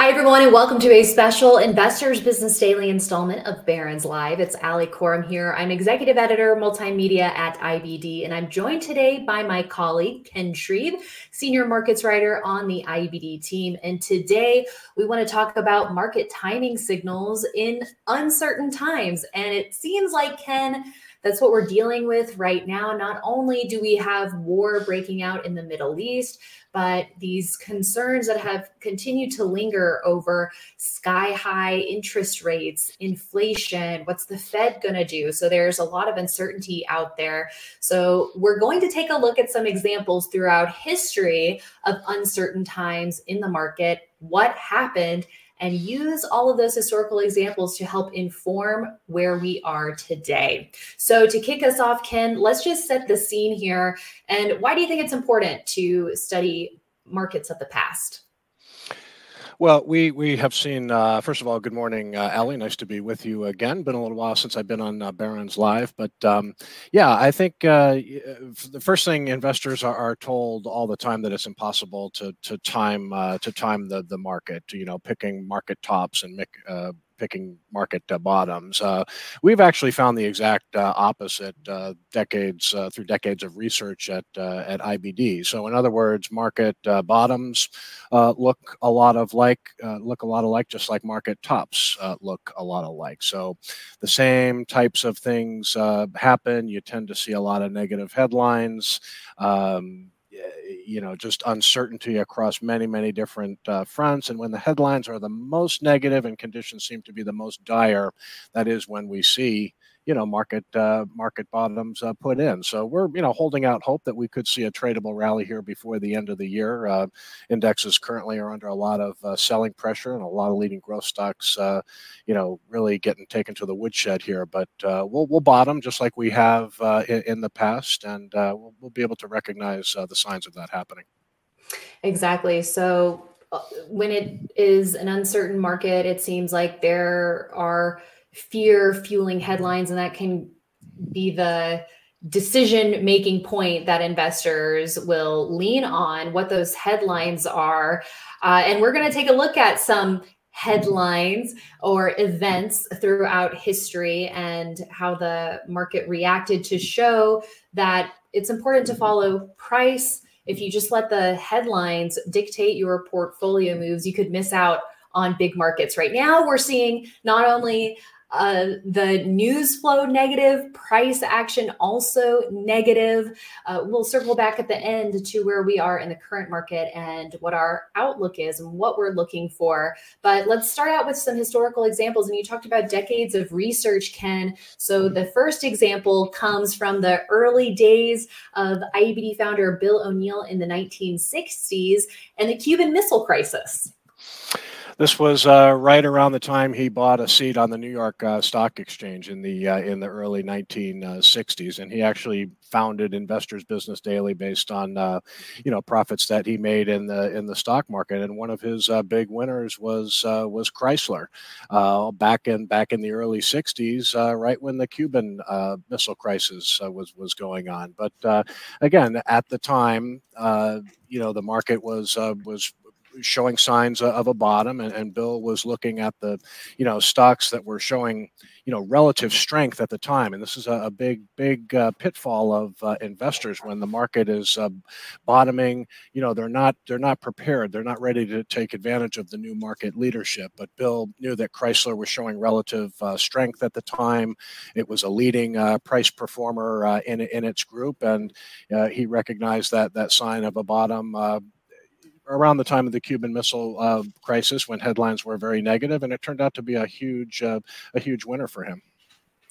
Hi, everyone, and welcome to a special Investors Business Daily installment of Barron's Live. It's Ali Coram here. I'm executive editor, multimedia at IBD, and I'm joined today by my colleague, Ken Shreve, senior markets writer on the IBD team. And today we want to talk about market timing signals in uncertain times. And it seems like, Ken, that's what we're dealing with right now. Not only do we have war breaking out in the Middle East, but these concerns that have continued to linger over sky high interest rates, inflation, what's the Fed going to do? So there's a lot of uncertainty out there. So we're going to take a look at some examples throughout history of uncertain times in the market, what happened and use all of those historical examples to help inform where we are today. So, to kick us off, Ken, let's just set the scene here. And why do you think it's important to study markets of the past? Well, we we have seen. Uh, first of all, good morning, uh, Ali. Nice to be with you again. Been a little while since I've been on uh, Barron's Live, but um, yeah, I think uh, uh, the first thing investors are, are, told all the time that it's impossible to to time uh, to time the the market. You know, picking market tops and picking market uh, bottoms. Uh, we've actually found the exact uh, opposite decades through decades of research at at IBD. So, in other words, market bottoms look a lot of like look a lot alike, just like market tops look a lot alike. So, the same types of things happen. You tend to see a lot of negative headlines. Um, you know just uncertainty across many many different uh, fronts. And when the headlines are the most negative and conditions seem to be the most dire that is when we see you know market uh, market bottoms uh, put in. So we're you know holding out hope that we could see a tradable rally here before the end of the year. Uh, indexes currently are under a lot of uh, selling pressure, and a lot of leading growth stocks, uh, you know, really getting taken to the woodshed here. But uh, we'll we'll bottom just like we have in, in, the past, and we'll, we'll, be able to recognize the signs of that happening. Exactly. So when it is an uncertain market, it seems like there are fear fueling headlines, and that can be the decision making point that investors will lean on what those headlines are. Uh, and we're going to take a look at some headlines or events throughout history and how the market reacted to show that it's important to follow price. If you just let the headlines dictate your portfolio moves, you could miss out on big markets. Right now, we're seeing not only uh, the news flow negative, price action also negative. Uh, we'll circle back at the end to where we are in the current market and what our outlook is and what we're looking for. But let's start out with some historical examples. And you talked about decades of research, Ken. So the first example comes from the early days of IBD founder Bill O'Neill in the 1960s and the Cuban Missile Crisis. This was uh, right around the time he bought a seat on the New York uh, Stock Exchange in the uh, in the early 1960s, and he actually founded Investors Business Daily based on uh, you know profits that he made in the in the stock market. And one of his uh, big winners was uh, was Chrysler back in back in the early 60s, right when the Cuban Missile Crisis was was going on. But again, at the time, you know the market was was showing signs of a bottom, and, and Bill was looking at the, you know, stocks that were showing, you know, relative strength at the time. And this is a, a big, big uh, pitfall of uh, investors when the market is uh, bottoming. You know, they're not they're not prepared. They're not ready to take advantage of the new market leadership. But Bill knew that Chrysler was showing relative uh, strength at the time. It was a leading uh, price performer uh, in in its group, and he recognized that that sign of a bottom around the time of the Cuban Missile uh, Crisis, when headlines were very negative, and it turned out to be a huge, uh, a huge winner for him.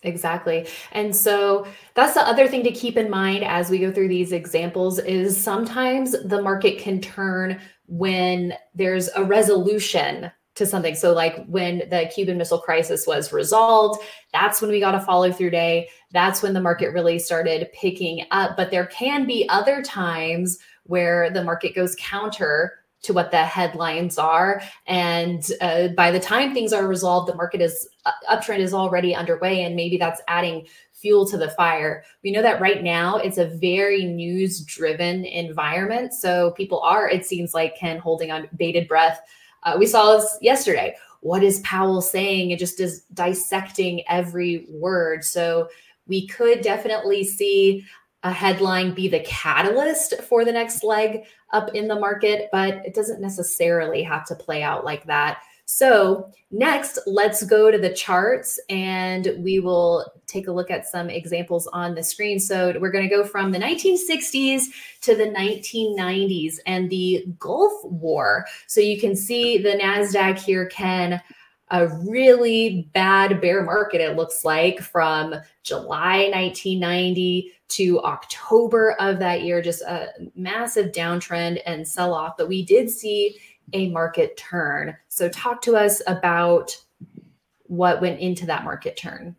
Exactly. And so that's the other thing to keep in mind as we go through these examples is sometimes the market can turn when there's a resolution to something. So, like when the Cuban Missile Crisis was resolved, that's when we got a follow through day. That's when the market really started picking up. But there can be other times where the market goes counter to what the headlines are. And uh, by the time things are resolved, the market is uh, uptrend is already underway. And maybe that's adding fuel to the fire. We know that right now it's a very news driven environment. So people are, it seems like, Ken holding on bated breath uh, we saw this yesterday. What is Powell saying? It just is dissecting every word. So we could definitely see a headline be the catalyst for the next leg up in the market, but it doesn't necessarily have to play out like that. So, next, let's go to the charts and we will take a look at some examples on the screen. So, we're going to go from the 1960s to the 1990s and the Gulf War. So, you can see the NASDAQ here, Ken a really bad bear market, it looks like, from July 1990 to October of that year, just a massive downtrend and sell off. But we did see a market turn. So, talk to us about what went into that market turn.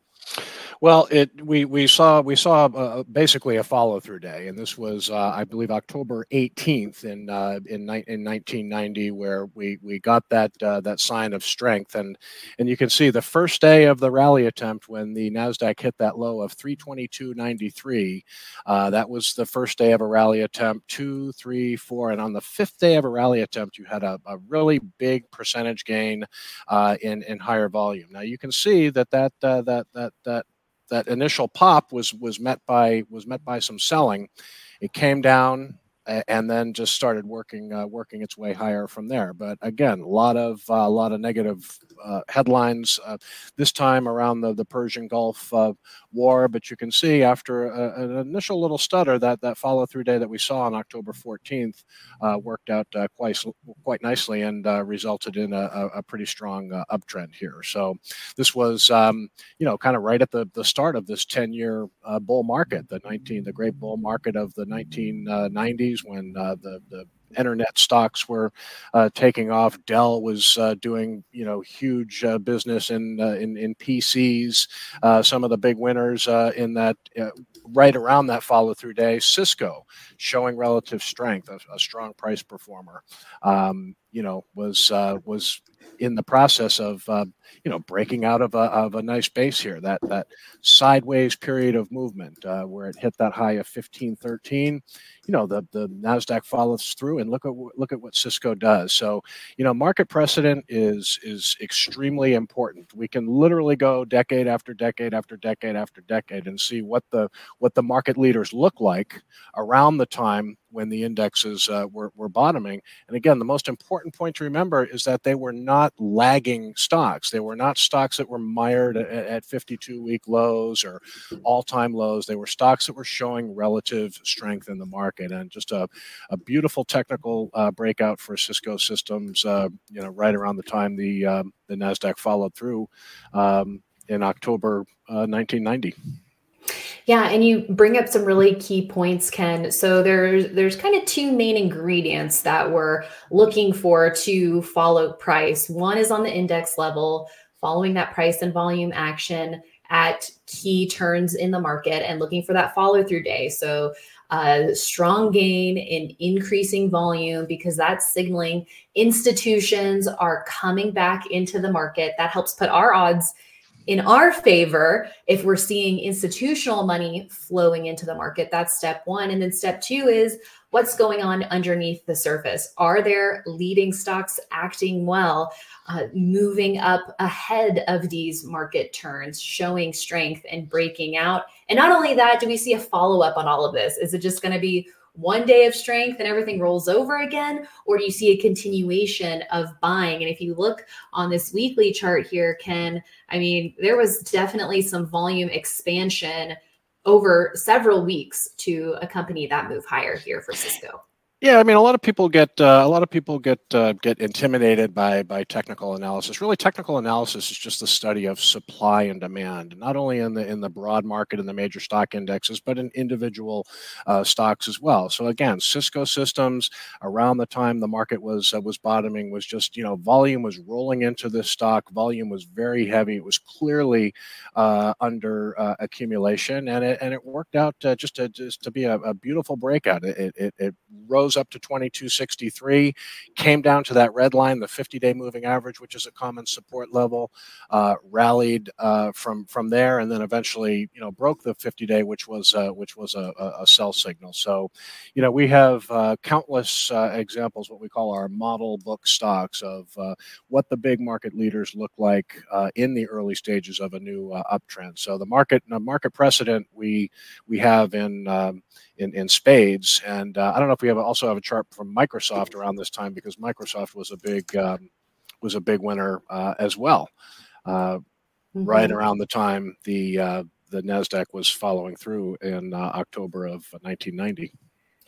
Well, it we we saw we saw uh, basically a follow through day, and this was uh, I believe October 18th in uh, in, ni- in 1990, where we we got that uh, that sign of strength, and and you can see the first day of the rally attempt when the Nasdaq hit that low of 322.93. Uh, that was the first day of a rally attempt, two, three, four, and on the fifth day of a rally attempt, you had a, a really big percentage gain uh, in in higher volume. Now you can see that that that that that that initial pop was was met by was met by some selling. It came down and then just started working uh, working its way higher from there. But again, a lot of uh, a lot of negative uh, headlines uh, this time around the the Persian Gulf uh, war. But you can see after a, an initial little stutter that that follow through day that we saw on October 14th uh, worked out quite quite nicely and resulted in a, a pretty strong uptrend here. So this was um, you know kind of right at the the start of this 10 year bull market, the 19 the great bull market of the 1990s when uh, the the internet stocks were uh, taking off. Dell was uh, doing you know huge uh, business in, uh, in in PCs. Uh, some of the big winners in that right around that follow through day. Cisco showing relative strength, a, a strong price performer. Um, you know was was in the process of uh, you know breaking out of a, of a nice base here that that sideways period of movement uh, where it hit that high of 1513 you know the the nasdaq follows through and look at look at what cisco does. So you know market precedent is is extremely important. We can literally go decade after decade after decade after decade and see what the what the market leaders look like around the time when the indexes uh, were, were bottoming. And again, the most important point to remember is that they were not lagging stocks. They were not stocks that were mired at, at 52 week lows or all time lows. They were stocks that were showing relative strength in the market and just a, a beautiful technical uh, breakout for Cisco Systems, uh, you know, right around the time the, um, the NASDAQ followed through um, in October 1990. Uh, yeah, and you bring up some really key points, Ken. So there's there's kind of two main ingredients that we're looking for to follow price. One is on the index level, following that price and volume action at key turns in the market and looking for that follow through day. So a strong gain in increasing volume because that's signaling institutions are coming back into the market. That helps put our odds in our favor if we're seeing institutional money flowing into the market. That's step one. And then step two is what's going on underneath the surface. Are there leading stocks acting well, uh, moving up ahead of these market turns, showing strength and breaking out? And not only that, do we see a follow up on all of this? Is it just going to be one day of strength and everything rolls over again? Or do you see a continuation of buying? And if you look on this weekly chart here, Ken, I mean, there was definitely some volume expansion over several weeks to accompany that move higher here for Cisco. Yeah, I mean, a lot of people get uh, a lot of people get uh, get intimidated by by technical analysis. Really, technical analysis is just the study of supply and demand, not only in the in the broad market and the major stock indexes, but in individual uh, stocks as well. So again, Cisco Systems around the time the market was uh, was bottoming was just you know volume was rolling into this stock. Volume was very heavy. It was clearly uh, under uh, accumulation, and it and it worked out just to just to be a, a beautiful breakout. It, it, it rose up to 2263, came down to that red line, the 50-day moving average, which is a common support level, uh, rallied uh, from from there, and then eventually, you know, broke the 50-day, which was uh, which was a, a, sell signal. So, you know, we have uh, countless uh, examples, what we call our model book stocks of uh, what the big market leaders look like in the early stages of a new uptrend. So the market the market precedent we we have in um, in, in spades. And uh, I don't know if we have also have a chart from Microsoft around this time because Microsoft was a big um, was a big winner uh, as well. Uh, mm-hmm. Right around the time the uh, the Nasdaq was following through in uh, October of 1990.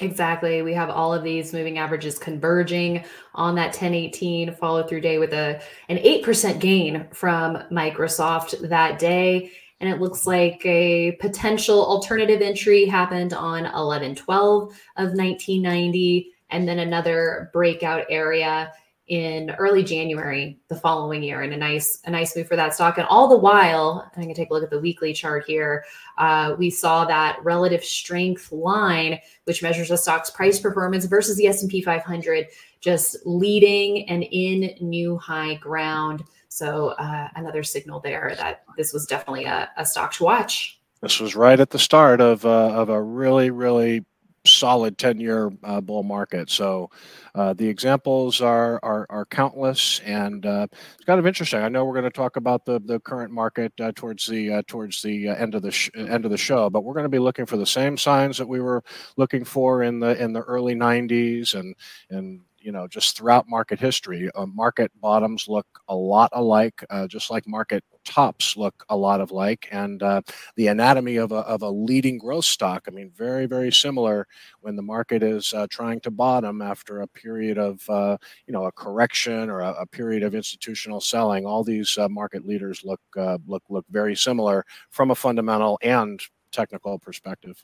Exactly. We have all of these moving averages converging on that 1018 follow through day with a an 8% gain from Microsoft that day and it looks like a potential alternative entry happened on 11 12 of 1990 and then another breakout area in early January the following year, and a nice a nice move for that stock. And all the while, I'm going to take a look at the weekly chart here. Uh, we saw that relative strength line, which measures a stock's price performance versus the S&P 500, just leading and in new high ground. So uh, another signal there that this was definitely a, a, stock to watch. This was right at the start of uh, of a really really solid 10 year uh, bull market. So uh, the examples are, are, are countless and uh, it's kind of interesting. I know we're going to talk about the, the current market uh, towards the uh, towards the uh, end of the sh- end of the show, but we're going to be looking for the same signs that we were looking for in the in the early 90s and and you know just throughout market history uh, market bottoms look a lot alike uh, just like market tops look a lot of like, and uh, the anatomy of a, of a leading growth stock i mean very very similar when the market is uh, trying to bottom after a period of uh, you know a correction or a, a, period of institutional selling. All these uh, market leaders look look look very similar from a fundamental and technical perspective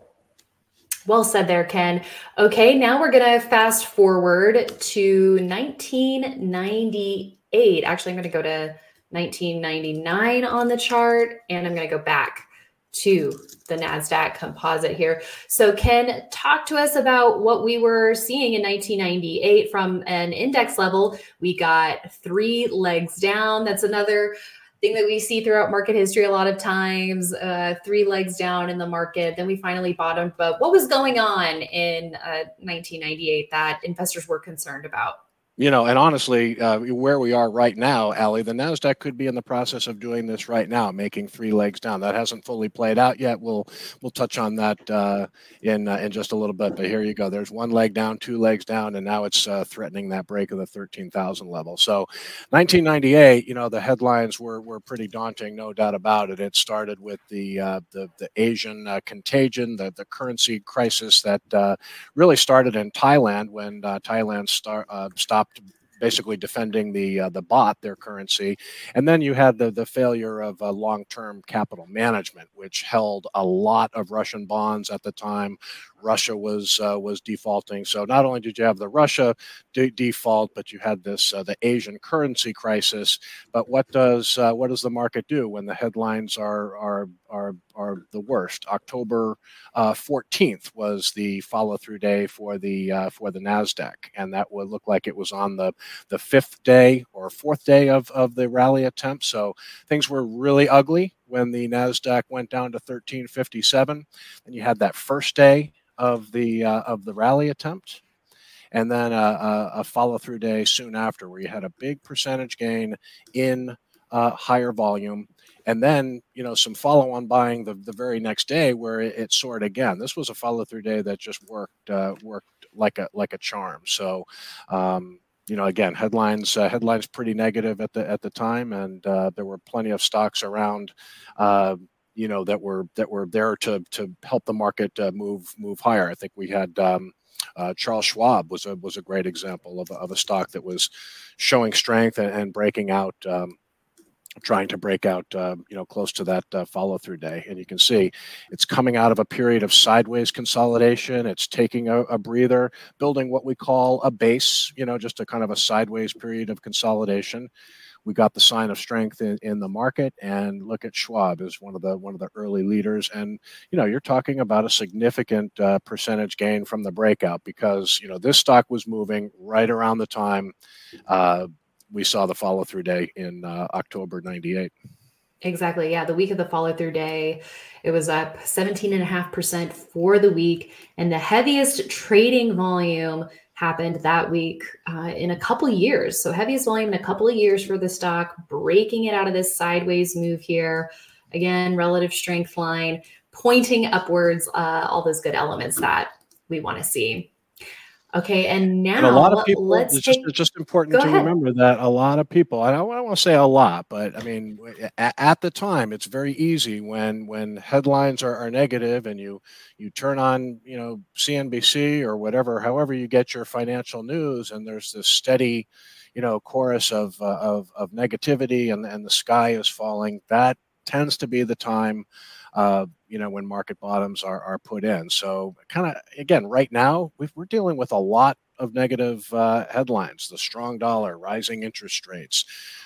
well said there, Ken. Okay, now we're going to fast forward to 1998. Actually, I'm going to go to 1999 on the chart, and I'm going to go back to the NASDAQ composite here. So, Ken, talk to us about what we were seeing in 1998 from an index level. We got three legs down. That's another thing that we see throughout market history a lot of times uh, three legs down in the market then we finally bottomed. But what was going on in uh, 1998 that investors were concerned about you know, and honestly, uh, where we are right now, Ali, the Nasdaq could be in the process of doing this right now, making three legs down. That hasn't fully played out yet. We'll we'll touch on that uh, in uh, in just a little bit. But here you go. There's one leg down, two legs down, and now it's uh, threatening that break of the 13,000 level. So, 1998, you know, the headlines were were pretty daunting, no doubt about it. It started with the uh, the the Asian uh, contagion, the the currency crisis that really started in Thailand when Thailand start, stopped stopped basically defending the uh, the baht their currency, and then you had the the failure of uh, long term capital management, which held a lot of Russian bonds at the time. Russia was uh, was defaulting. So not only did you have the Russia de- default, but you had this uh, the Asian currency crisis. But what does uh, what does the market do when the headlines are are are are the worst? October uh, fourteenth was the follow through day for the uh, for the Nasdaq, and that would look like it was on the the fifth day or fourth day of of the rally attempt. So things were really ugly when the Nasdaq went down to 1357. And you had that first day of the uh, of the rally attempt, and then a, a, a follow through day soon after, where you had a big percentage gain in uh, higher volume, and then you know some follow on buying the, the very next day where it, it soared again. This was a follow through day that just worked uh, worked like a like a charm. So. Um, you know, again, headlines uh, headlines pretty negative at the at the time, and uh, there were plenty of stocks around uh, you know that were that were there to to help the market uh, move move higher. I think we had um, Uh, Charles Schwab was a was a great example of, of a stock that was showing strength and, and breaking out. Um, trying to break out, uh, you know, close to that uh, follow through day. And you can see it's coming out of a period of sideways consolidation. It's taking a, a, breather, building what we call a base, you know, just a kind of a sideways period of consolidation we got the sign of strength in, in the market and look at schwab as one of the one of the early leaders and you know you're talking about a significant uh, percentage gain from the breakout because you know this stock was moving right around the time uh, we saw the follow through day in uh, october 98 Exactly. Yeah. The week of the follow through day, it was up 17.5% for the week. And the heaviest trading volume happened that week uh, in a couple years. So heaviest volume in a couple of years for the stock, breaking it out of this sideways move here. Again, relative strength line, pointing upwards, uh, all those good elements that we want to see. Okay, and now and a lot of people. Let's it's, take, just, it's just important to ahead. remember that a lot of people. I don't, I don't want to say a lot, but I mean, at, at, the time, it's very easy when when headlines are, are negative and you you turn on you know CNBC or whatever, however you get your financial news, and there's this steady, you know, chorus of uh, of, of negativity, and and the sky is falling. That tends to be the time uh, you know, when market bottoms are, are put in. So, kind of again, right now, we are dealing with a lot of negative uh, headlines the strong dollar, rising interest rates,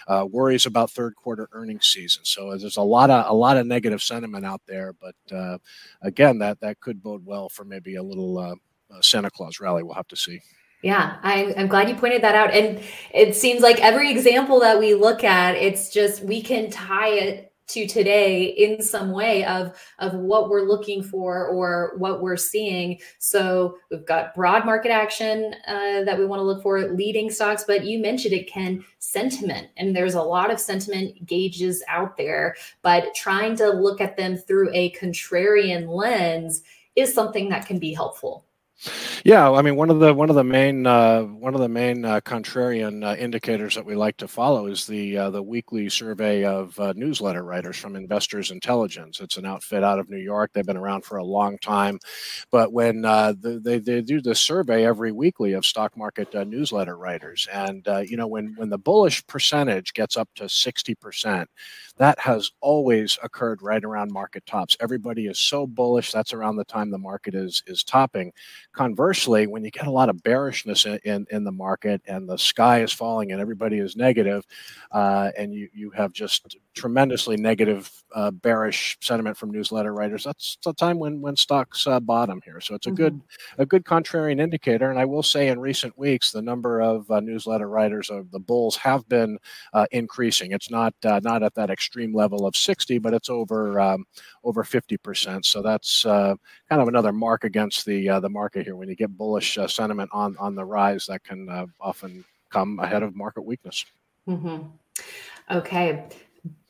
uh, worries about third quarter earnings season. So, there's a lot of a lot of negative sentiment out there. But uh, again, that that could bode well for maybe a little uh, Santa Claus rally. We'll have to see. Yeah, I, I'm glad you pointed that out. And it seems like every example that we look at, it's just we can tie it to today in some way of of what we're looking for or what we're seeing. So we've got broad market action uh, that we want to look for leading stocks but you mentioned it Ken sentiment. And there's a lot of sentiment gauges out there but trying to look at them through a contrarian lens is something that can be helpful yeah, I mean one of the one of the main uh, one of the main uh, contrarian uh, indicators that we like to follow is the uh, the weekly survey of uh, newsletter writers from Investors Intelligence. It's an outfit out of New York. They've been around for a long time, but when uh, the, they they do this survey every weekly of stock market newsletter writers, and you know when when the bullish percentage gets up to sixty percent, that has always occurred right around market tops. Everybody is so bullish. That's around the time the market is is topping. Conversely, when you get a lot of bearishness in, in, in the market and the sky is falling and everybody is negative, uh, and you, you have just tremendously negative, uh, bearish sentiment from newsletter writers, that's a time when when stocks uh, bottom here. So it's a mm-hmm. good a good contrarian indicator. And I will say, in recent weeks, the number of uh, newsletter writers of the bulls have been uh, increasing. It's not uh, not at that extreme level of 60, but it's over um, over 50 percent. So that's uh, kind of another mark against the the market here. When you get bullish sentiment on on the rise, that can often come ahead of market weakness. Mm-hmm. Okay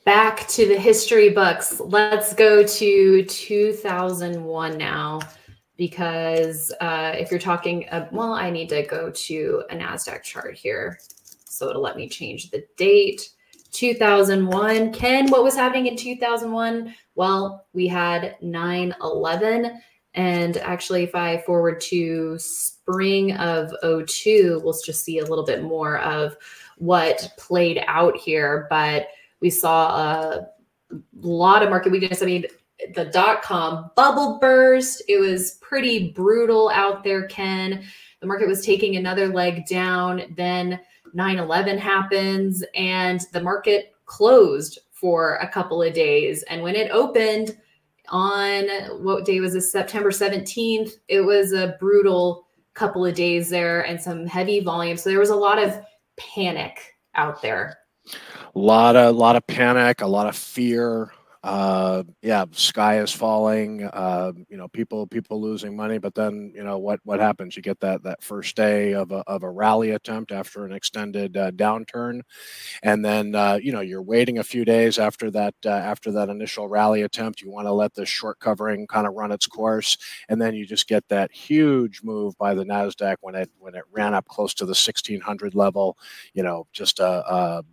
back to the history books. Let's go to 2001 now, because uh, if you're talking, uh, well, I need to go to a NASDAQ chart here. So it'll let me change the date. 2001. Ken, what was happening in 2001? Well, we had 9 11. And actually, if I forward to spring of 02, we'll just see a little bit more of what played out here. But we saw a lot of market weakness. I mean, the dot com bubble burst. It was pretty brutal out there, Ken. The market was taking another leg down. Then 9 11 happens and the market closed for a couple of days. And when it opened on what day was this? September 17th, it was a brutal couple of days there and some heavy volume. So there was a lot of panic out there a lot of a lot of panic, a lot of fear. Uh, yeah, sky is falling. Uh, you know, people people losing money. But then you know what what happens? You get that that first day of a of a rally attempt after an extended uh, downturn, and then uh, you know you're waiting a few days after that uh, after that initial rally attempt. You want to let the short covering kind of run its course, and then you just get that huge move by the Nasdaq when it when it ran up close to the 1600 level. You know, just a, a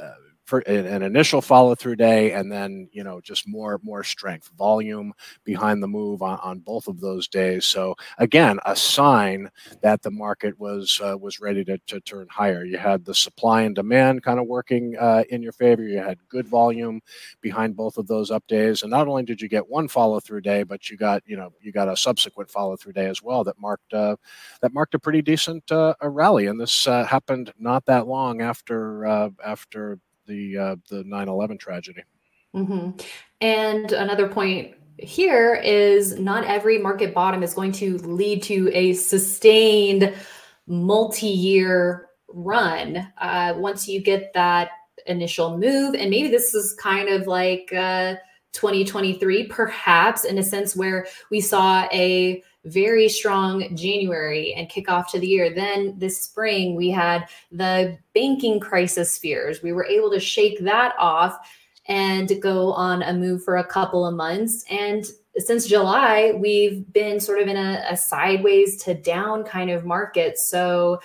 uh, for an, initial follow through day, and then you know just more more strength, volume behind the move on, on both of those days. So again, a sign that the market was uh, was ready to, to turn higher. You had the supply and demand kind of working uh, in your favor. You had good volume behind both of those up days, and not only did you get one follow through day, but you got you know you got a subsequent follow through day as well that marked uh, that marked a pretty decent uh, rally. And this uh, happened not that long after uh, after the uh, the 9/11 tragedy. Mm-hmm. And another point here is not every market bottom is going to lead to a sustained multi-year run. Uh, once you get that initial move, and maybe this is kind of like uh, 2023, perhaps in a sense where we saw a very strong January and kickoff to the year. Then this spring, we had the banking crisis fears. We were able to shake that off and go on a move for a couple of months. And since July, we've been sort of in a, a sideways to down kind of market. So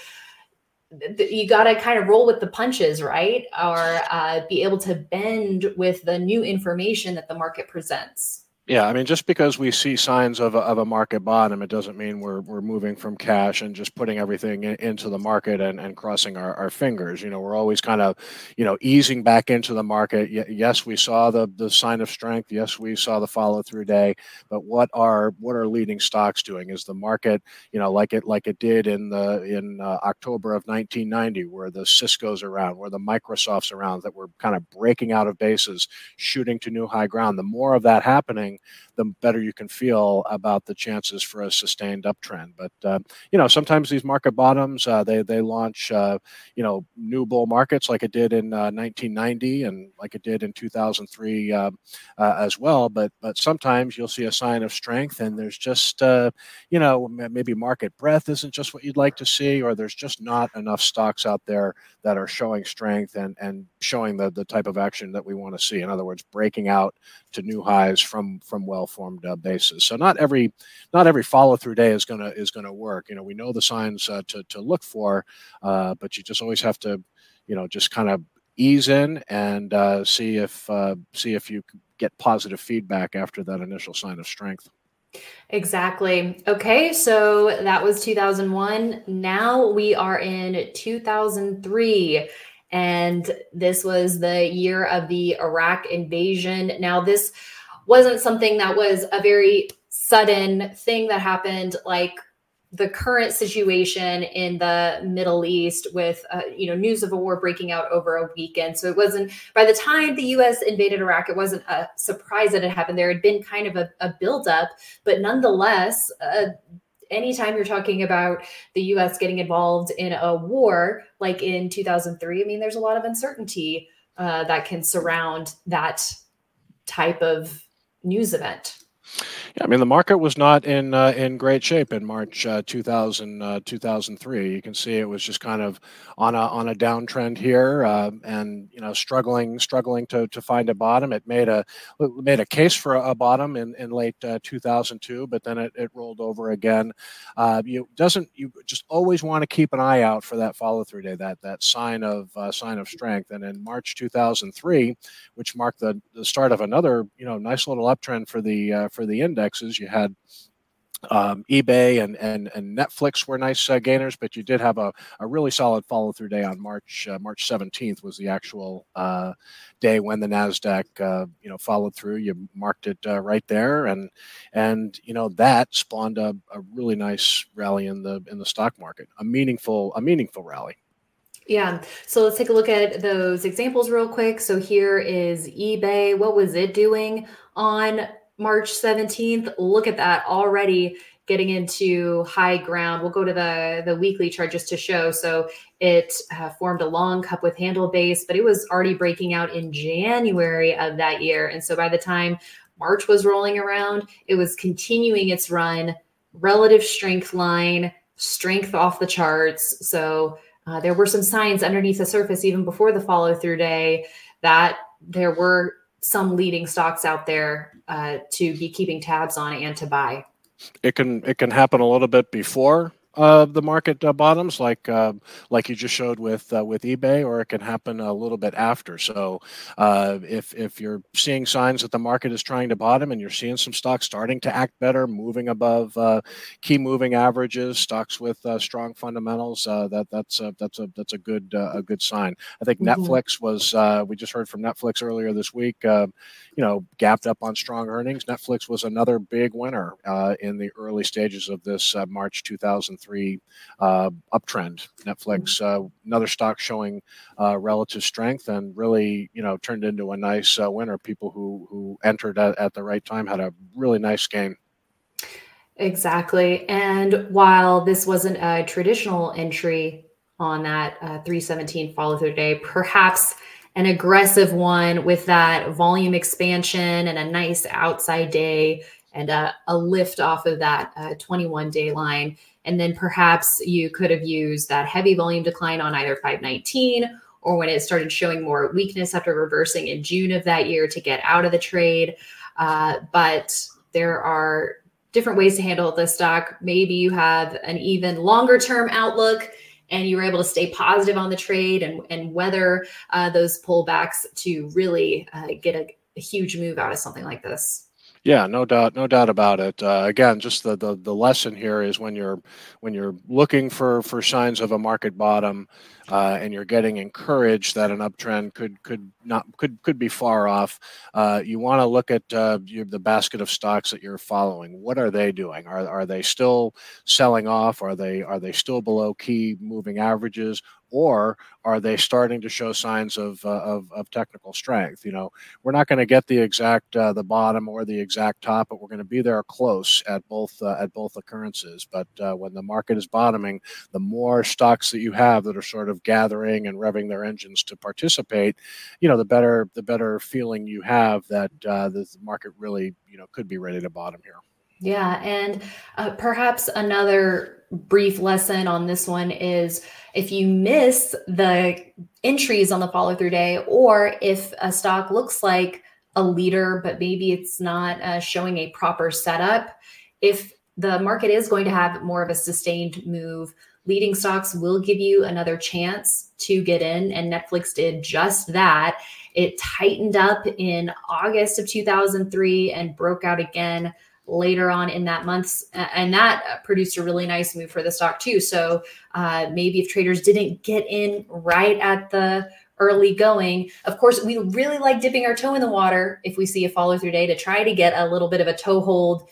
you got to kind of roll with the punches, right? Or uh, be able to bend with the new information that the market presents. Yeah, I mean, just because we see signs of a, of a market bottom, it doesn't mean we're, we're moving from cash and just putting everything in, into the market and, and crossing our, our fingers. You know, we're always kind of, you know, easing back into the market. Y- yes, we saw the the sign of strength. Yes, we saw the follow through day. But what are what are leading stocks doing? Is the market, you know, like it like it did in the in uh, October of 1990, where the Cisco's around, where the Microsofts around, that were kind of breaking out of bases, shooting to new high ground. The more of that happening the better you can feel about the chances for a sustained uptrend. But uh, you know, sometimes these market bottoms uh, they they launch uh, you know new bull markets like it did in 1990 uh, and like it did in 2003 uh, uh, as well. But but sometimes you'll see a sign of strength, and there's just you know maybe market breadth isn't just what you'd like to see, or there's just not enough stocks out there that are showing strength and and showing the the type of action that we want to see. In other words, breaking out to new highs from from well-formed uh, bases. So not every not every follow-through day is gonna is gonna work. You know, we know the signs uh, to to look for, uh, but you just always have to, you know, just kind of ease in and uh, see if uh, see if you get positive feedback after that initial sign of strength. Exactly. Okay, so that was 2001. Now we are in 2003. And this was the year of the Iraq invasion. Now, this wasn't something that was a very sudden thing that happened like the current situation in the Middle East with uh, you know news of a war breaking out over a weekend. So it wasn't by the time the U.S. invaded Iraq, it wasn't a surprise that it happened. There had been kind of a, a buildup, but nonetheless, uh, anytime you're talking about the US getting involved in a war like in 2003, I mean, there's a lot of uncertainty uh, that can surround that type of news event. Yeah, I mean the market was not in uh, in great shape in March uh, 2000 uh, 2003. You can see it was just kind of on a on a downtrend here, uh, and you know struggling struggling to, to find a bottom. It made a made a case for a, bottom in in late uh, 2002, but then it, it rolled over again. Uh, you doesn't you just always want to keep an eye out for that follow through day, that that sign of sign of strength. And in March 2003, which marked the, the start of another you know nice little uptrend for the for the index indexes. You had um, eBay and, and and Netflix were nice uh, gainers, but you did have a, a really solid follow through day on March uh, March 17th was the actual uh, day when the Nasdaq uh, you know followed through. You marked it uh, right there, and and you know that spawned a, a really nice rally in the in the stock market, a meaningful a meaningful rally. Yeah. So let's take a look at those examples real quick. So here is eBay. What was it doing on March 17th. Look at that already getting into high ground. We'll go to the, the weekly chart just to show. So it uh, formed a long cup with handle base, but it was already breaking out in January of that year. And so by the time March was rolling around, it was continuing its run, relative strength line, strength off the charts. So uh, there were some signs underneath the surface even before the follow through day that there were some leading stocks out there uh, to be keeping tabs on and to buy. It can it can happen a little bit before uh, the market uh, bottoms, like uh, like you just showed with uh, with eBay, or it can happen a little bit after. So uh, if if you're seeing signs that the market is trying to bottom, and you're seeing some stocks starting to act better, moving above uh, key moving averages, stocks with strong fundamentals, that that's a, that's a that's a good a good sign. I think mm-hmm. Netflix was we just heard from Netflix earlier this week. you know, gapped up on strong earnings. Netflix was another big winner in the early stages of this March 2003 three uh, uptrend. Netflix, mm-hmm. uh, another stock showing uh, relative strength and really, you know, turned into a nice uh, winner. People who who entered at, at the right time had a really nice gain. Exactly. And while this wasn't a traditional entry on that uh, 317 follow through day, perhaps an aggressive one with that volume expansion and a nice outside day and a, a lift off of that uh, 21 day line and then perhaps you could have used that heavy volume decline on either 519 or when it started showing more weakness after reversing in June of that year to get out of the trade. Uh, but there are different ways to handle this stock. Maybe you have an even longer term outlook and you were able to stay positive on the trade and, and weather uh, those pullbacks to really uh, get a, a huge move out of something like this. Yeah, no doubt, no doubt about it. Uh, again, just the, the the lesson here is when you're when you're looking for for signs of a market bottom, uh, and you're getting encouraged that an uptrend could could not could could be far off, uh, you want to look at uh, your, the basket of stocks that you're following. What are they doing? Are are they still selling off? Are they are they still below key moving averages? or are they starting to show signs of, uh, of, of, technical strength? You know, we're not going to get the exact uh, the bottom or the exact top, but we're going to be there close at both uh, at both occurrences. But uh, when the market is bottoming, the more stocks that you have that are sort of gathering and revving their engines to participate, you know, the better the better feeling you have that uh, the market really you know could be ready to bottom here. Yeah, and uh, perhaps another brief lesson on this one is if you miss the entries on the follow through day, or if a stock looks like a leader, but maybe it's not uh, showing a proper setup, if the market is going to have more of a sustained move, leading stocks will give you another chance to get in. And Netflix did just that. It tightened up in August of 2003 and broke out again later on in that month. And that produced a really nice move for the stock too. So uh, maybe if traders didn't get in right at the early going, of course, we really like dipping our toe in the water if we see a follow through day to try to get a little bit of a toe hold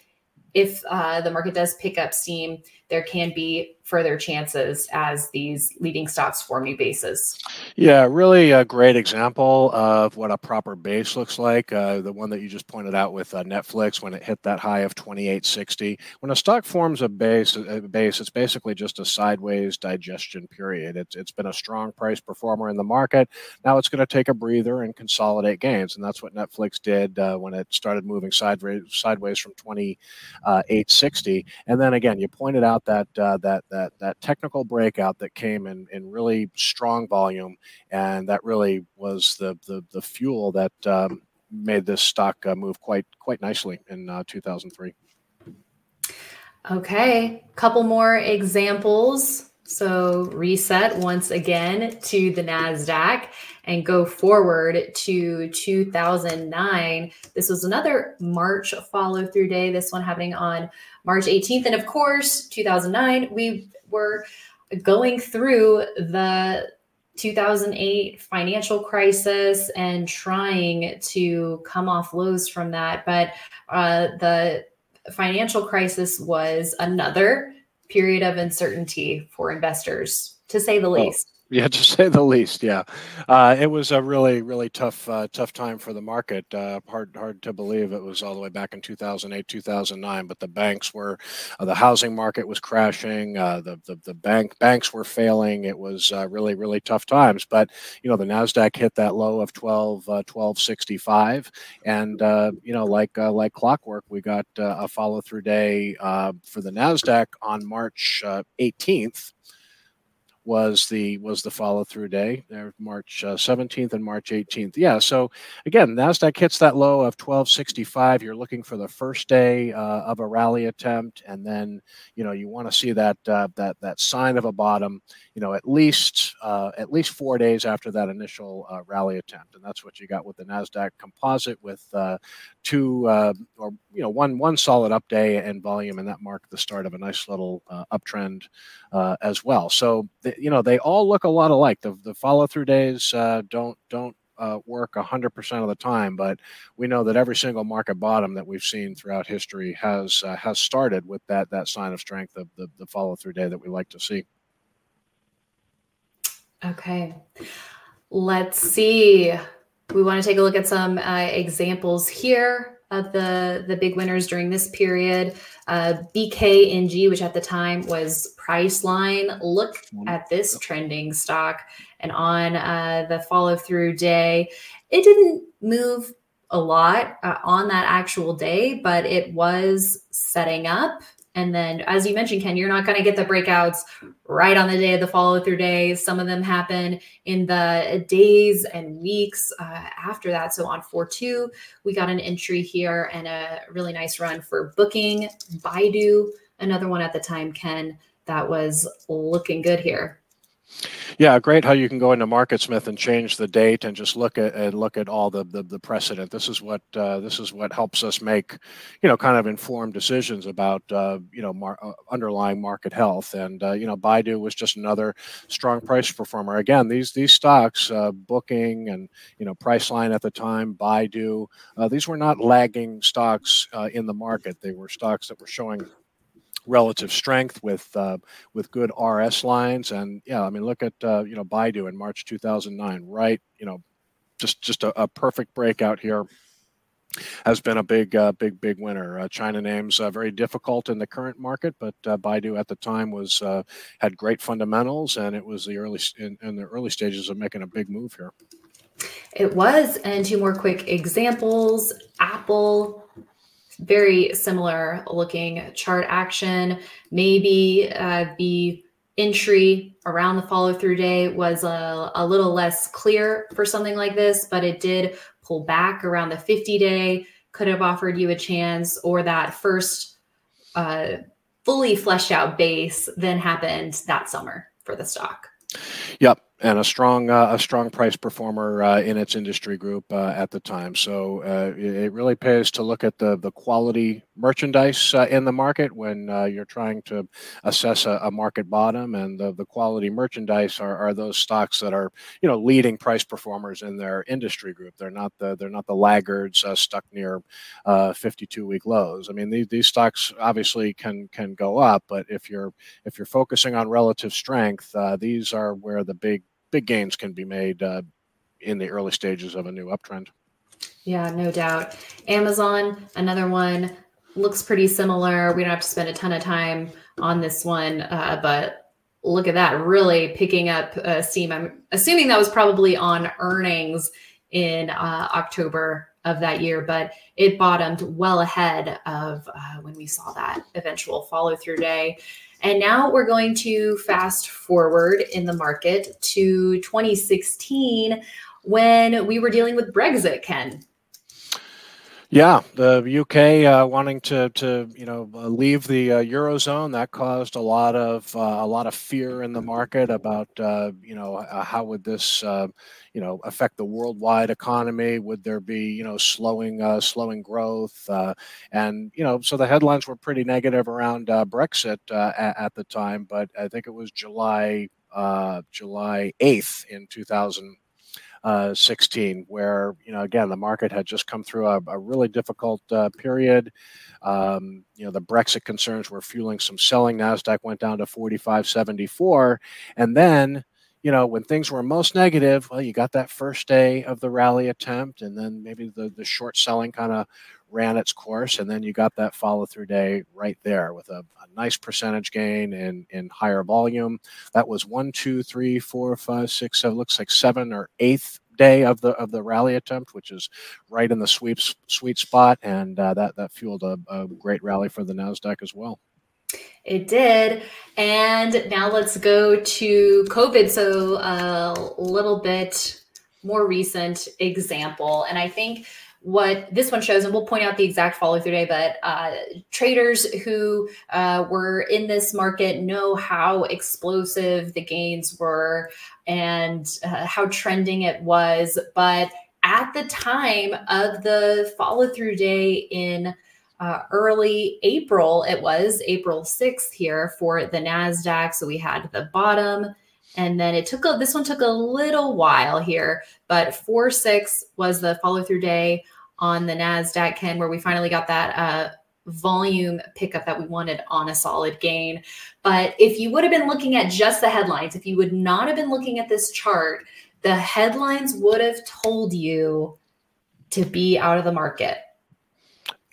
if uh, the market does pick up steam, there can be further chances as these leading stocks form new bases. Yeah, really a great example of what a proper base looks like. Uh, the one that you just pointed out with uh, Netflix when it hit that high of 2860. When a stock forms a base, a base, it's basically just a sideways digestion period. It's it's been a strong price performer in the market. Now it's going to take a breather and consolidate gains, and that's what Netflix did uh, when it started moving sideways sideways from 2860. And then again, you pointed out that uh, that that that technical breakout that came in in really strong volume, and that really was the the, the fuel that um, made this stock uh, move quite quite nicely in uh, 2003. Okay, couple more examples. So reset once again to the NASDAQ and go forward to 2009. This was another March follow through day, this one happening on March 18th. And of course, 2009, we were going through the 2008 financial crisis and trying to come off lows from that. But uh, the financial crisis was another period of uncertainty for investors, to say the least. Yeah, to say the least. Yeah, uh, it was a really, really tough, uh, tough time for the market. Uh, hard, hard to believe it was all the way back in 2008, 2009. But the banks were, uh, the housing market was crashing. Uh, the, the the bank banks were failing. It was uh, really, really tough times. But you know, the Nasdaq hit that low of 12, 1265, and you know, like like clockwork, we got a follow through day for the Nasdaq on March 18th was the was the follow through day there march uh, 17th and march 18th yeah so again nasdaq hits that low of 1265 you're looking for the first day uh, of a rally attempt and then you know you want to see that uh, that that sign of a bottom you know at least uh, at least four days after that initial uh, rally attempt. And that's what you got with the nasdaq composite with uh, two or you know one one solid up day and volume and that marked the start of a nice little uptrend as well. So you know they all look a lot alike. The the follow through days uh, don't don't uh, work 100% of the time, but we know that every single market bottom that we've seen throughout history has uh, has started with that that sign of strength of the, the follow through day that we like to see. Okay, let's see. We want to take a look at some uh, examples here of the the big winners during this period. Uh, BKNG, which at the time was Priceline. Look at this trending stock, and on uh, the follow through day, it didn't move a lot uh, on that actual day, but it was setting up and then, as you mentioned, Ken, you're not going to get the breakouts right on the day of the follow through day. Some of them happen in the days and weeks uh, after that. So on 4 2, we got an entry here and a really nice run for booking. Baidu, another one at the time, Ken, that was looking good here. Yeah, great how you can go into MarketSmith and change the date and just look at and look at all the the, the precedent. This is what uh, this is what helps us make, you know, kind of informed decisions about uh, you know mar- uh, underlying market health. And uh, you know, Baidu was just another strong price performer. Again, these these stocks, uh, Booking and you know Priceline at the time, Baidu, uh, these were not lagging stocks in the market. They were stocks that were showing relative strength with uh, with good RS lines. And yeah, I mean, look at uh, you know Baidu in March 2009, right? You know, just just a, a perfect breakout here. Has been a big, uh, big, big winner. Uh, China names uh, very difficult in the current market, but uh, Baidu at the time was had great fundamentals, and it was the early in, in the early stages of making a big move here. It was, and two more quick examples: Apple very similar looking chart action. Maybe uh, the entry around the follow through day was a, a little less clear for something like this, but it did pull back around the 50 day, could have offered you a chance, or that first uh, fully fleshed out base then happened that summer for the stock. Yep, and a strong uh, a strong price performer uh, in its industry group uh, at the time. So uh, it really pays to look at the the quality merchandise uh, in the market when uh, you're trying to assess a, a, market bottom, and the, the quality merchandise are, are those stocks that are you know leading price performers in their industry group. They're not the they're not the laggards stuck near 52 week lows. I mean these, these stocks obviously can can go up, but if you're if you're focusing on relative strength, these are where the big big gains can be made uh, in the early stages of a new uptrend. Yeah, no doubt. Amazon, another one, looks pretty similar. We don't have to spend a ton of time on this one, uh, but look at that, really picking up uh, steam. I'm assuming that was probably on earnings in uh, October of that year, but it bottomed well ahead of uh, when we saw that eventual follow through day. And now we're going to fast forward in the market to 2016 when we were dealing with Brexit, Ken. Yeah, the UK uh, wanting to to you know uh, leave the uh, eurozone that caused a lot of uh, a lot of fear in the market about uh, you know uh, how would this you know affect the worldwide economy? Would there be you know slowing slowing growth? and you know so the headlines were pretty negative around Brexit at, at, the time, but I think it was July July eighth in two thousand uh, 16, where you know again the market had just come through a, a really difficult uh, period. Um, you know the Brexit concerns were fueling some selling. Nasdaq went down to 45.74, and then you know when things were most negative, well, you got that first day of the rally attempt, and then maybe the the short selling kind of ran its course, and then you got that follow through day right there with a, a, nice percentage gain in in higher volume. That was one, two, three, four, five, six, seven. Looks like seven or eighth day of the of the rally attempt, which is right in the sweeps sweet spot, and uh, that that fueled a, a great rally for the Nasdaq as well. It did. And now let's go to COVID. So a little bit more recent example. And I think what this one shows, and we'll point out the exact follow through day, but uh, traders who uh, were in this market know how explosive the gains were and uh, how trending it was. But at the time of the follow through day in uh, early April, it was April 6th here for the NASDAQ. So we had the bottom. And then it took a, this one took a little while here, but 4 6 was the follow through day on the NASDAQ, Ken, where we finally got that uh, volume pickup that we wanted on a solid gain. But if you would have been looking at just the headlines, if you would not have been looking at this chart, the headlines would have told you to be out of the market.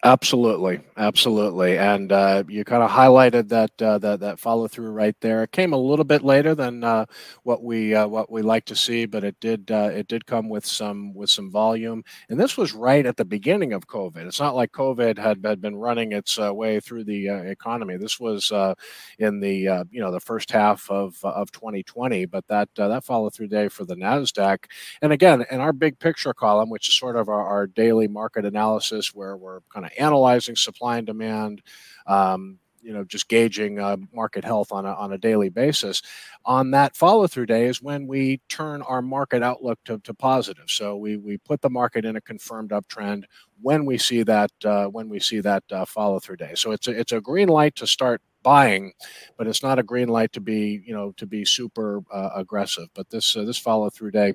Absolutely, absolutely, and uh, you kind of highlighted that uh, that that follow through right there. It came a little bit later than uh, what we uh, what we like to see, but it did uh, it did come with some with some volume. And this was right at the beginning of COVID. It's not like COVID had, had been running its uh, way through the economy. This was in the you know the first half of of 2020. But that that follow through day for the Nasdaq, and again in our big picture column, which is sort of our, our daily market analysis, where we're kind of analyzing supply and demand, um, you know, just gauging uh, market health on a, on a daily basis. On that follow through day is when we turn our market outlook to, to positive. So we, we put the market in a confirmed uptrend when we see that uh, when we see that uh, follow through day. So it's a, it's a green light to start buying, but it's not a green light to be you know to be super uh, aggressive. But this uh, this follow through day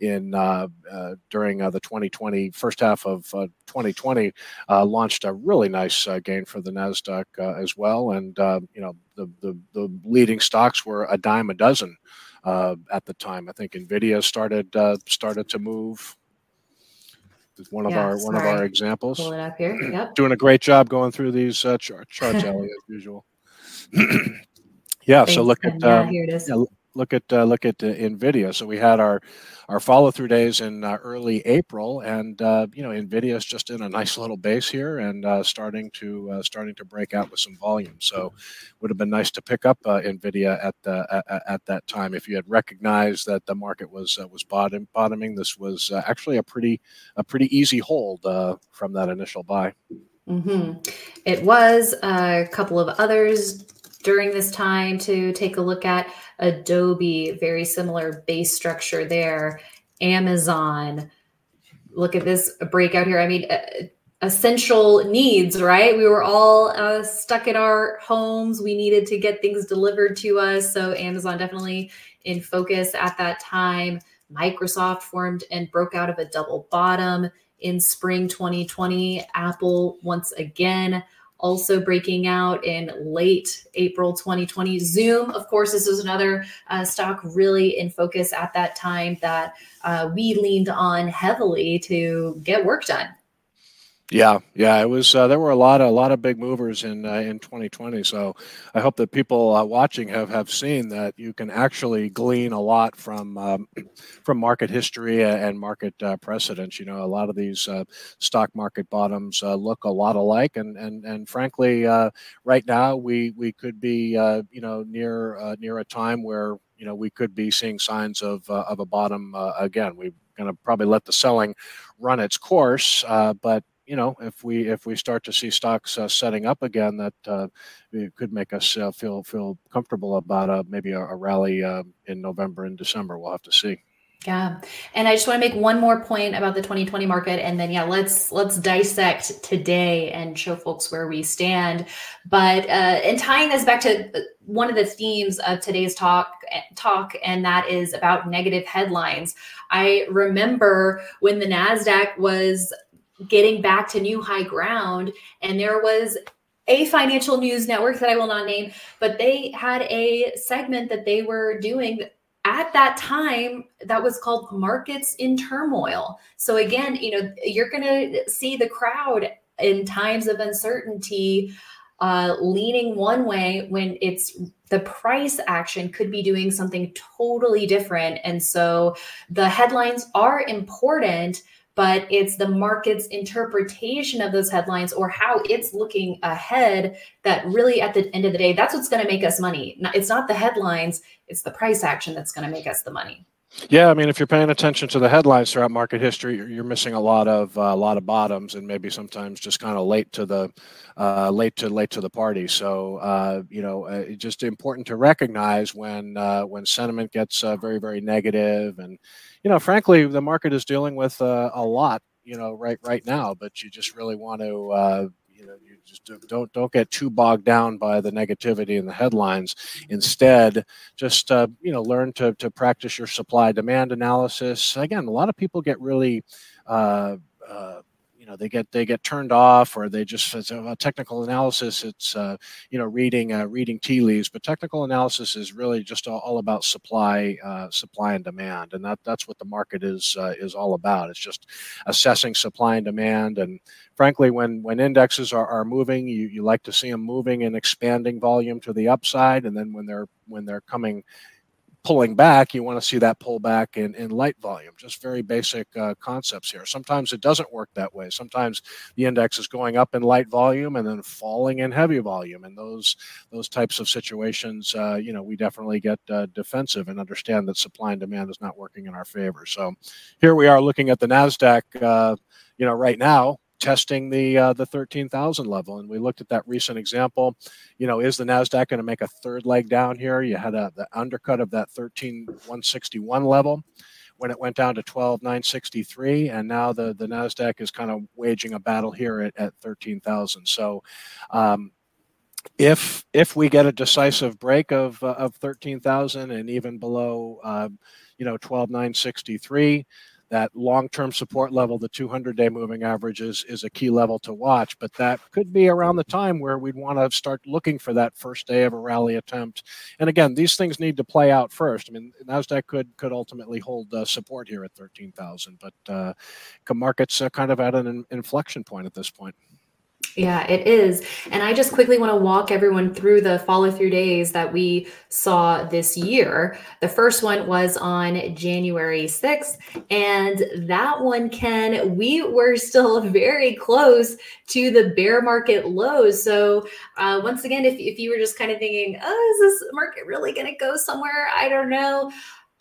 in uh, uh during uh, the 2020 first half of 2020 uh, launched a really nice gain for the Nasdaq as well, and you know the, the the leading stocks were a dime a dozen. at the time, I think Nvidia started started to move one of yeah, our sorry. one of our examples. Pull it up here. Yep. Doing a great job going through these uh, chart, charts, Ellie, as usual. yeah. Thanks, so look at um, yeah, yeah, look at uh, look at uh, Nvidia. So we had our our follow through days in uh, early April, and uh, you know Nvidia is just in a nice little base here and uh, starting to uh, starting to break out with some volume. So would have been nice to pick up Nvidia at the at, at, that time if you had recognized that the market was was bottom bottoming. This was actually a pretty a pretty easy hold from that initial buy. Mm-hmm. It was a couple of others during this time to take a look at Adobe, very similar base structure there. Amazon, look at this breakout here. I mean, essential needs, right? We were all uh, stuck in our homes. We needed to get things delivered to us. So, Amazon definitely in focus at that time. Microsoft formed and broke out of a double bottom in spring 2020. Apple, once again, also breaking out in late April 2020. Zoom, of course, this was another uh, stock really in focus at that time that uh, we leaned on heavily to get work done. Yeah, yeah, it was. Uh, there were a lot of a lot of big movers in uh, in 2020. So I hope that people uh, watching have have seen that you can actually glean a lot from um, from market history and market uh, precedents. You know, a lot of these uh, stock market bottoms uh, look a lot alike, and and and frankly, right now we we could be you know near near a time where you know we could be seeing signs of of a bottom again. We're going to probably let the selling run its course, but you know, if we if we start to see stocks uh, setting up again, that uh, could make us uh, feel feel comfortable about uh, maybe a, a rally uh, in November and December. We'll have to see. Yeah, and I just want to make one more point about the 2020 market, and then yeah, let's let's dissect today and show folks where we stand. But uh, and tying this back to one of the themes of today's talk talk, and that is about negative headlines. I remember when the Nasdaq was getting back to new high ground. And there was a financial news network that I will not name, but they had a segment that they were doing at that time that was called markets in turmoil. So again, you know, you're going to see the crowd in times of uncertainty uh, leaning one way when it's the price action could be doing something totally different. And so the headlines are important, but it's the market's interpretation of those headlines or how it's looking ahead that really, at the end of the day, that's what's going to make us money. It's not the headlines, it's the price action that's going to make us the money. Yeah, I mean, if you're paying attention to the headlines throughout market history, you're, you're missing a lot of uh, a lot of bottoms, and maybe sometimes just kind of late to the uh, late to late to the party. So uh, you know, uh, it's just important to recognize when uh, when sentiment gets very very negative, and you know, frankly, the market is dealing with a lot, you know, right right now. But you just really want to you know you just don't don't get too bogged down by the negativity in the headlines instead just uh, you know learn to to practice your supply demand analysis again a lot of people get really uh, uh, you know they get they get turned off or they just as a technical analysis it's uh, you know reading uh, reading tea leaves but technical analysis is really just all, all about supply uh, supply and demand and that that's what the market is uh, is all about. It's just assessing supply and demand and frankly when when indexes are, are moving you, you like to see them moving and expanding volume to the upside and then when they're when they're coming pulling back, you want to see that pull back in, in light volume. Just very basic uh, concepts here. Sometimes it doesn't work that way. Sometimes the index is going up in light volume and then falling in heavy volume. And those those types of situations, uh, you know, we definitely get uh, defensive and understand that supply and demand is not working in our favor. So here we are looking at the Nasdaq. Uh, you know, right now, testing the uh, the 13,000 level. And we looked at that recent example. You know, is the Nasdaq going to make a third leg down here? You had a, the undercut of that 13,161 level when it went down to 12,963, and now the the Nasdaq is kind of waging a battle here at, at 13,000. So. Um, if if we get a decisive break of uh, of 13,000 and even below uh, you know 12,963 that long-term support level, the 200-day moving average, is is a key level to watch. But that could be around the time where we'd want to start looking for that first day of a rally attempt. And again, these things need to play out first. I mean, Nasdaq could could ultimately hold uh, support here at 13,000, but uh, markets are kind of at an inflection point at this point. Yeah, it is. And I just quickly want to walk everyone through the follow through days that we saw this year. The first one was on January 6th. And that one, Ken, we were still very close to the bear market lows. So, uh, once again, if, if you were just kind of thinking, oh, is this market really going to go somewhere? I don't know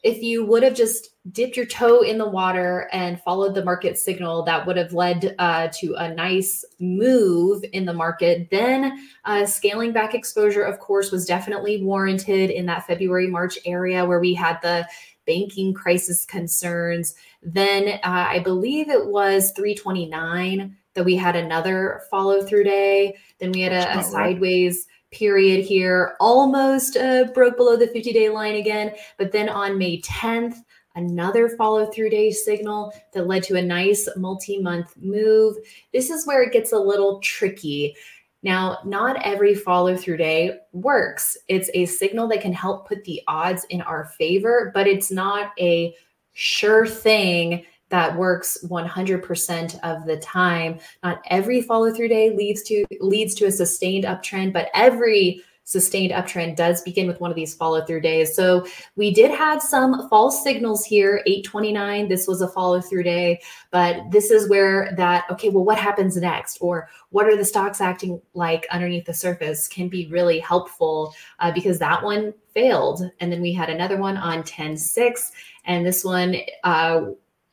if you would have just dipped your toe in the water and followed the market signal, that would have led uh, to a nice move in the market. Then uh, scaling back exposure, of course, was definitely warranted in that February, March area where we had the banking crisis concerns. Then uh, I believe it was 329 that we had another follow through day. Then we had a, a sideways. Period here, almost uh, broke below the 50 day line again. But then on May 10th, another follow through day signal that led to a nice multi month move. This is where it gets a little tricky. Now, not every follow through day works. It's a signal that can help put the odds in our favor, but it's not a sure thing that works 100% of the time. Not every follow through day leads to leads to a sustained uptrend, but every sustained uptrend does begin with one of these follow through days. So we did have some false signals here. 829, this was a follow through day, but this is where that, okay, well, what happens next? Or what are the stocks acting like underneath the surface can be really helpful uh, because that one failed. And then we had another one on 10 6. And this one, uh,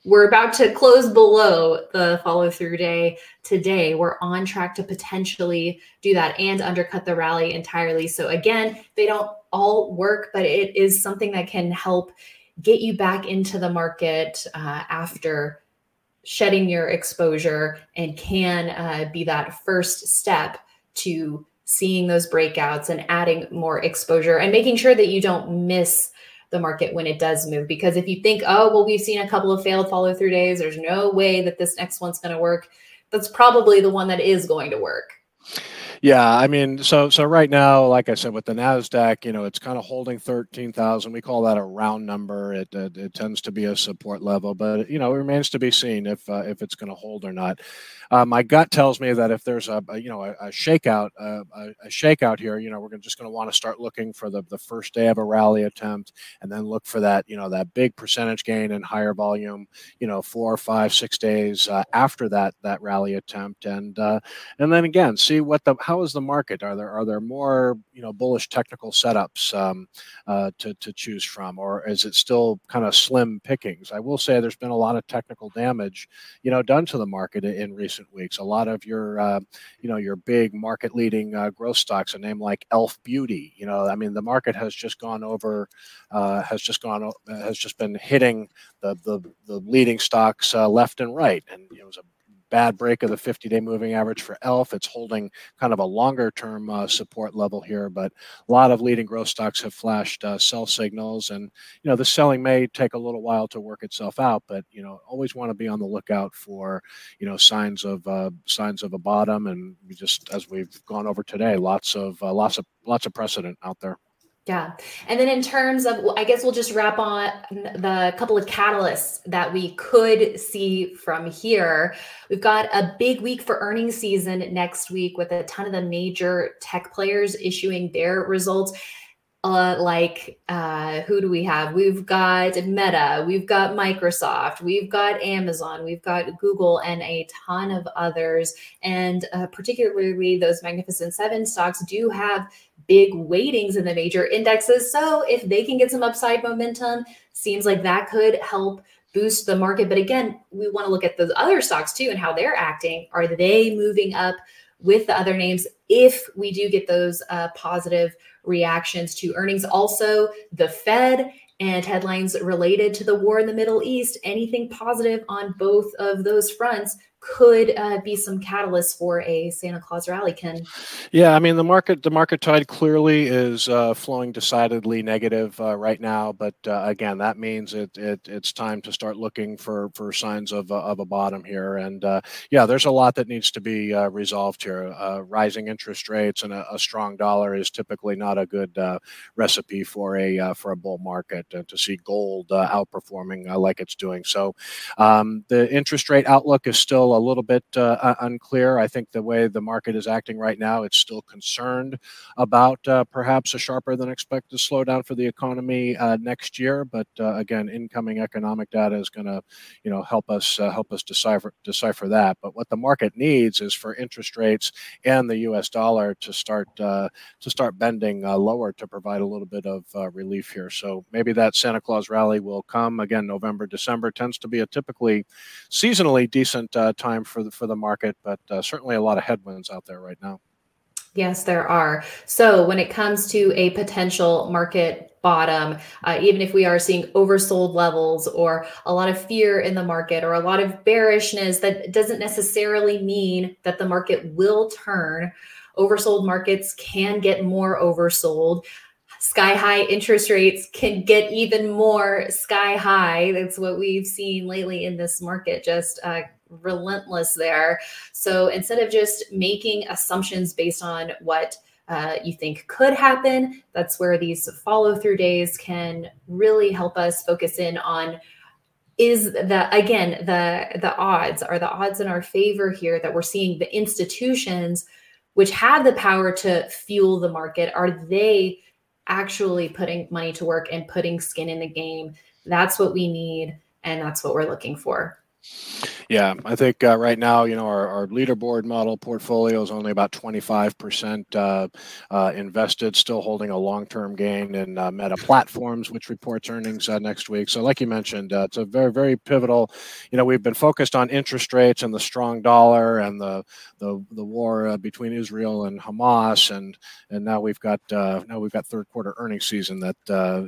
we're about to close below the follow through day today. We're on track to potentially do that and undercut the rally entirely. So, again, they don't all work, but it is something that can help get you back into the market uh, after shedding your exposure and can uh, be that first step to seeing those breakouts and adding more exposure and making sure that you don't miss the market when it does move. Because if you think, oh, well, we've seen a couple of failed follow through days, there's no way that this next one's going to work. That's probably the one that is going to work. Yeah, I mean, so so right now, like I said, with the Nasdaq, you know, it's kind of holding thirteen thousand. We call that a round number. It, it, it tends to be a support level, but you know, it remains to be seen if uh, if it's going to hold or not. Uh, my gut tells me that if there's a, a you know a, a shakeout uh, a, a, shakeout here, you know, we're just going to want to start looking for the the first day of a rally attempt, and then look for that you know that big percentage gain and higher volume, you know, four, five, six days uh, after that that rally attempt, and uh, and then again see what the how is the market? Are there are there more you know bullish technical setups um, uh, to to choose from, or is it still kind of slim pickings? I will say there's been a lot of technical damage, you know, done to the market in recent weeks. A lot of your uh, you know your big market leading uh, growth stocks, a name like Elf Beauty, you know, I mean the market has just gone over, uh, has just gone has just been hitting the the, the leading stocks uh, left and right, and it was a bad break of the 50 day moving average for ELF. It's holding kind of a longer term uh, support level here, but a lot of leading growth stocks have flashed uh, sell signals. And, you know, the selling may take a little while to work itself out, but, you know, always want to be on the lookout for, you know, signs of uh, signs of a bottom. And we just as we've gone over today, lots of uh, lots of lots of precedent out there. Yeah. And then in terms of, I guess we'll just wrap on the couple of catalysts that we could see from here. We've got a big week for earnings season next week with a ton of the major tech players issuing their results uh, like uh, who do we have? We've got Meta, we've got Microsoft, we've got Amazon, we've got Google, and a ton of others. And uh, particularly those Magnificent Seven stocks do have big weightings in the major indexes. So if they can get some upside momentum, seems like that could help boost the market. But again, we want to look at those other stocks too and how they're acting. Are they moving up with the other names if we do get those uh, positive? reactions to earnings. Also, the Fed and headlines related to the war in the Middle East. Anything positive on both of those fronts could uh, be some catalyst for a Santa Claus rally, Ken. Yeah, I mean the market the market tide clearly is uh, flowing decidedly negative uh, right now, but uh, again that means it, it it's time to start looking for for signs of of a bottom here. And uh, yeah, there's a lot that needs to be uh, resolved here. rising interest rates and a, a, strong dollar is typically not a good recipe for a for a bull market. And to see gold outperforming like it's doing, so um, the interest rate outlook is still a little bit uh, unclear. I think the way the market is acting right now, it's still concerned about uh, perhaps a sharper than expected slowdown for the economy uh, next year. But uh, again, incoming economic data is going to, you know, help us uh, help us decipher decipher that. But what the market needs is for interest rates and the U.S. dollar to start uh, to start bending lower to provide a little bit of relief here. So maybe that Santa Claus rally will come again. November, December tends to be a typically seasonally decent time for the for the market, but uh, certainly a lot of headwinds out there right now. Yes, there are. So when it comes to a potential market bottom, uh, even if we are seeing oversold levels or a lot of fear in the market or a lot of bearishness, that doesn't necessarily mean that the market will turn. Oversold markets can get more oversold sky high interest rates can get even more sky high. That's what we've seen lately in this market, just uh, relentless there. So instead of just making assumptions based on what uh, you think could happen, that's where these follow through days can really help us focus in on is the again the the odds. Are the odds in our favor here that we're seeing the institutions which have the power to fuel the market are they actually putting money to work and putting skin in the game? That's what we need and that's what we're looking for yeah, I think uh, right now, you know, our, our, leaderboard model portfolio is only about 25% uh, uh, invested, still holding a long term gain in uh, Meta Platforms, which reports earnings uh, next week. So, like you mentioned, uh, it's a very, very pivotal. You know, we've been focused on interest rates and the strong dollar and the the, the war between Israel and Hamas, and and now we've got now we've got third quarter earnings season that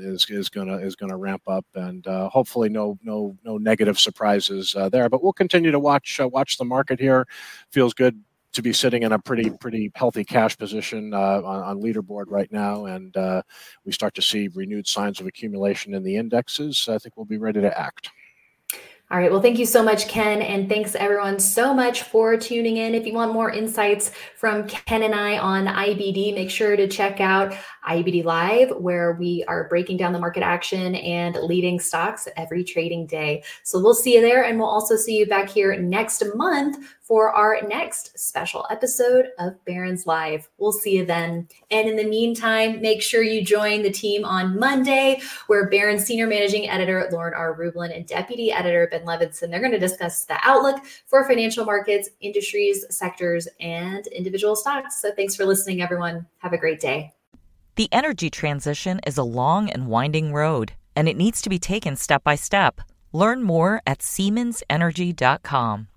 is is gonna is gonna ramp up, and hopefully no no no negative surprises there. But we'll continue to watch uh, watch the market here. Feels good to be sitting in a pretty pretty healthy cash position uh, on, on, leaderboard right now, and uh, we start to see renewed signs of accumulation in the indexes. I think we'll be ready to act. All right. Well, thank you so much, Ken. And thanks everyone so much for tuning in. If you want more insights from Ken and I on IBD, make sure to check out IBD Live, where we are breaking down the market action and leading stocks every trading day. So we'll see you there. And we'll also see you back here next month for our next special episode of Barron's Live. We'll see you then. And in the meantime, make sure you join the team on Monday, where Barron's Senior Managing Editor Lauren R. Rublin and Deputy Editor Ben Levisohn, they're going to discuss the outlook for financial markets, industries, sectors, and individual stocks. So thanks for listening, everyone. Have a great day. The energy transition is a long and winding road, and it needs to be taken step by step. Learn more at SiemensEnergy.com.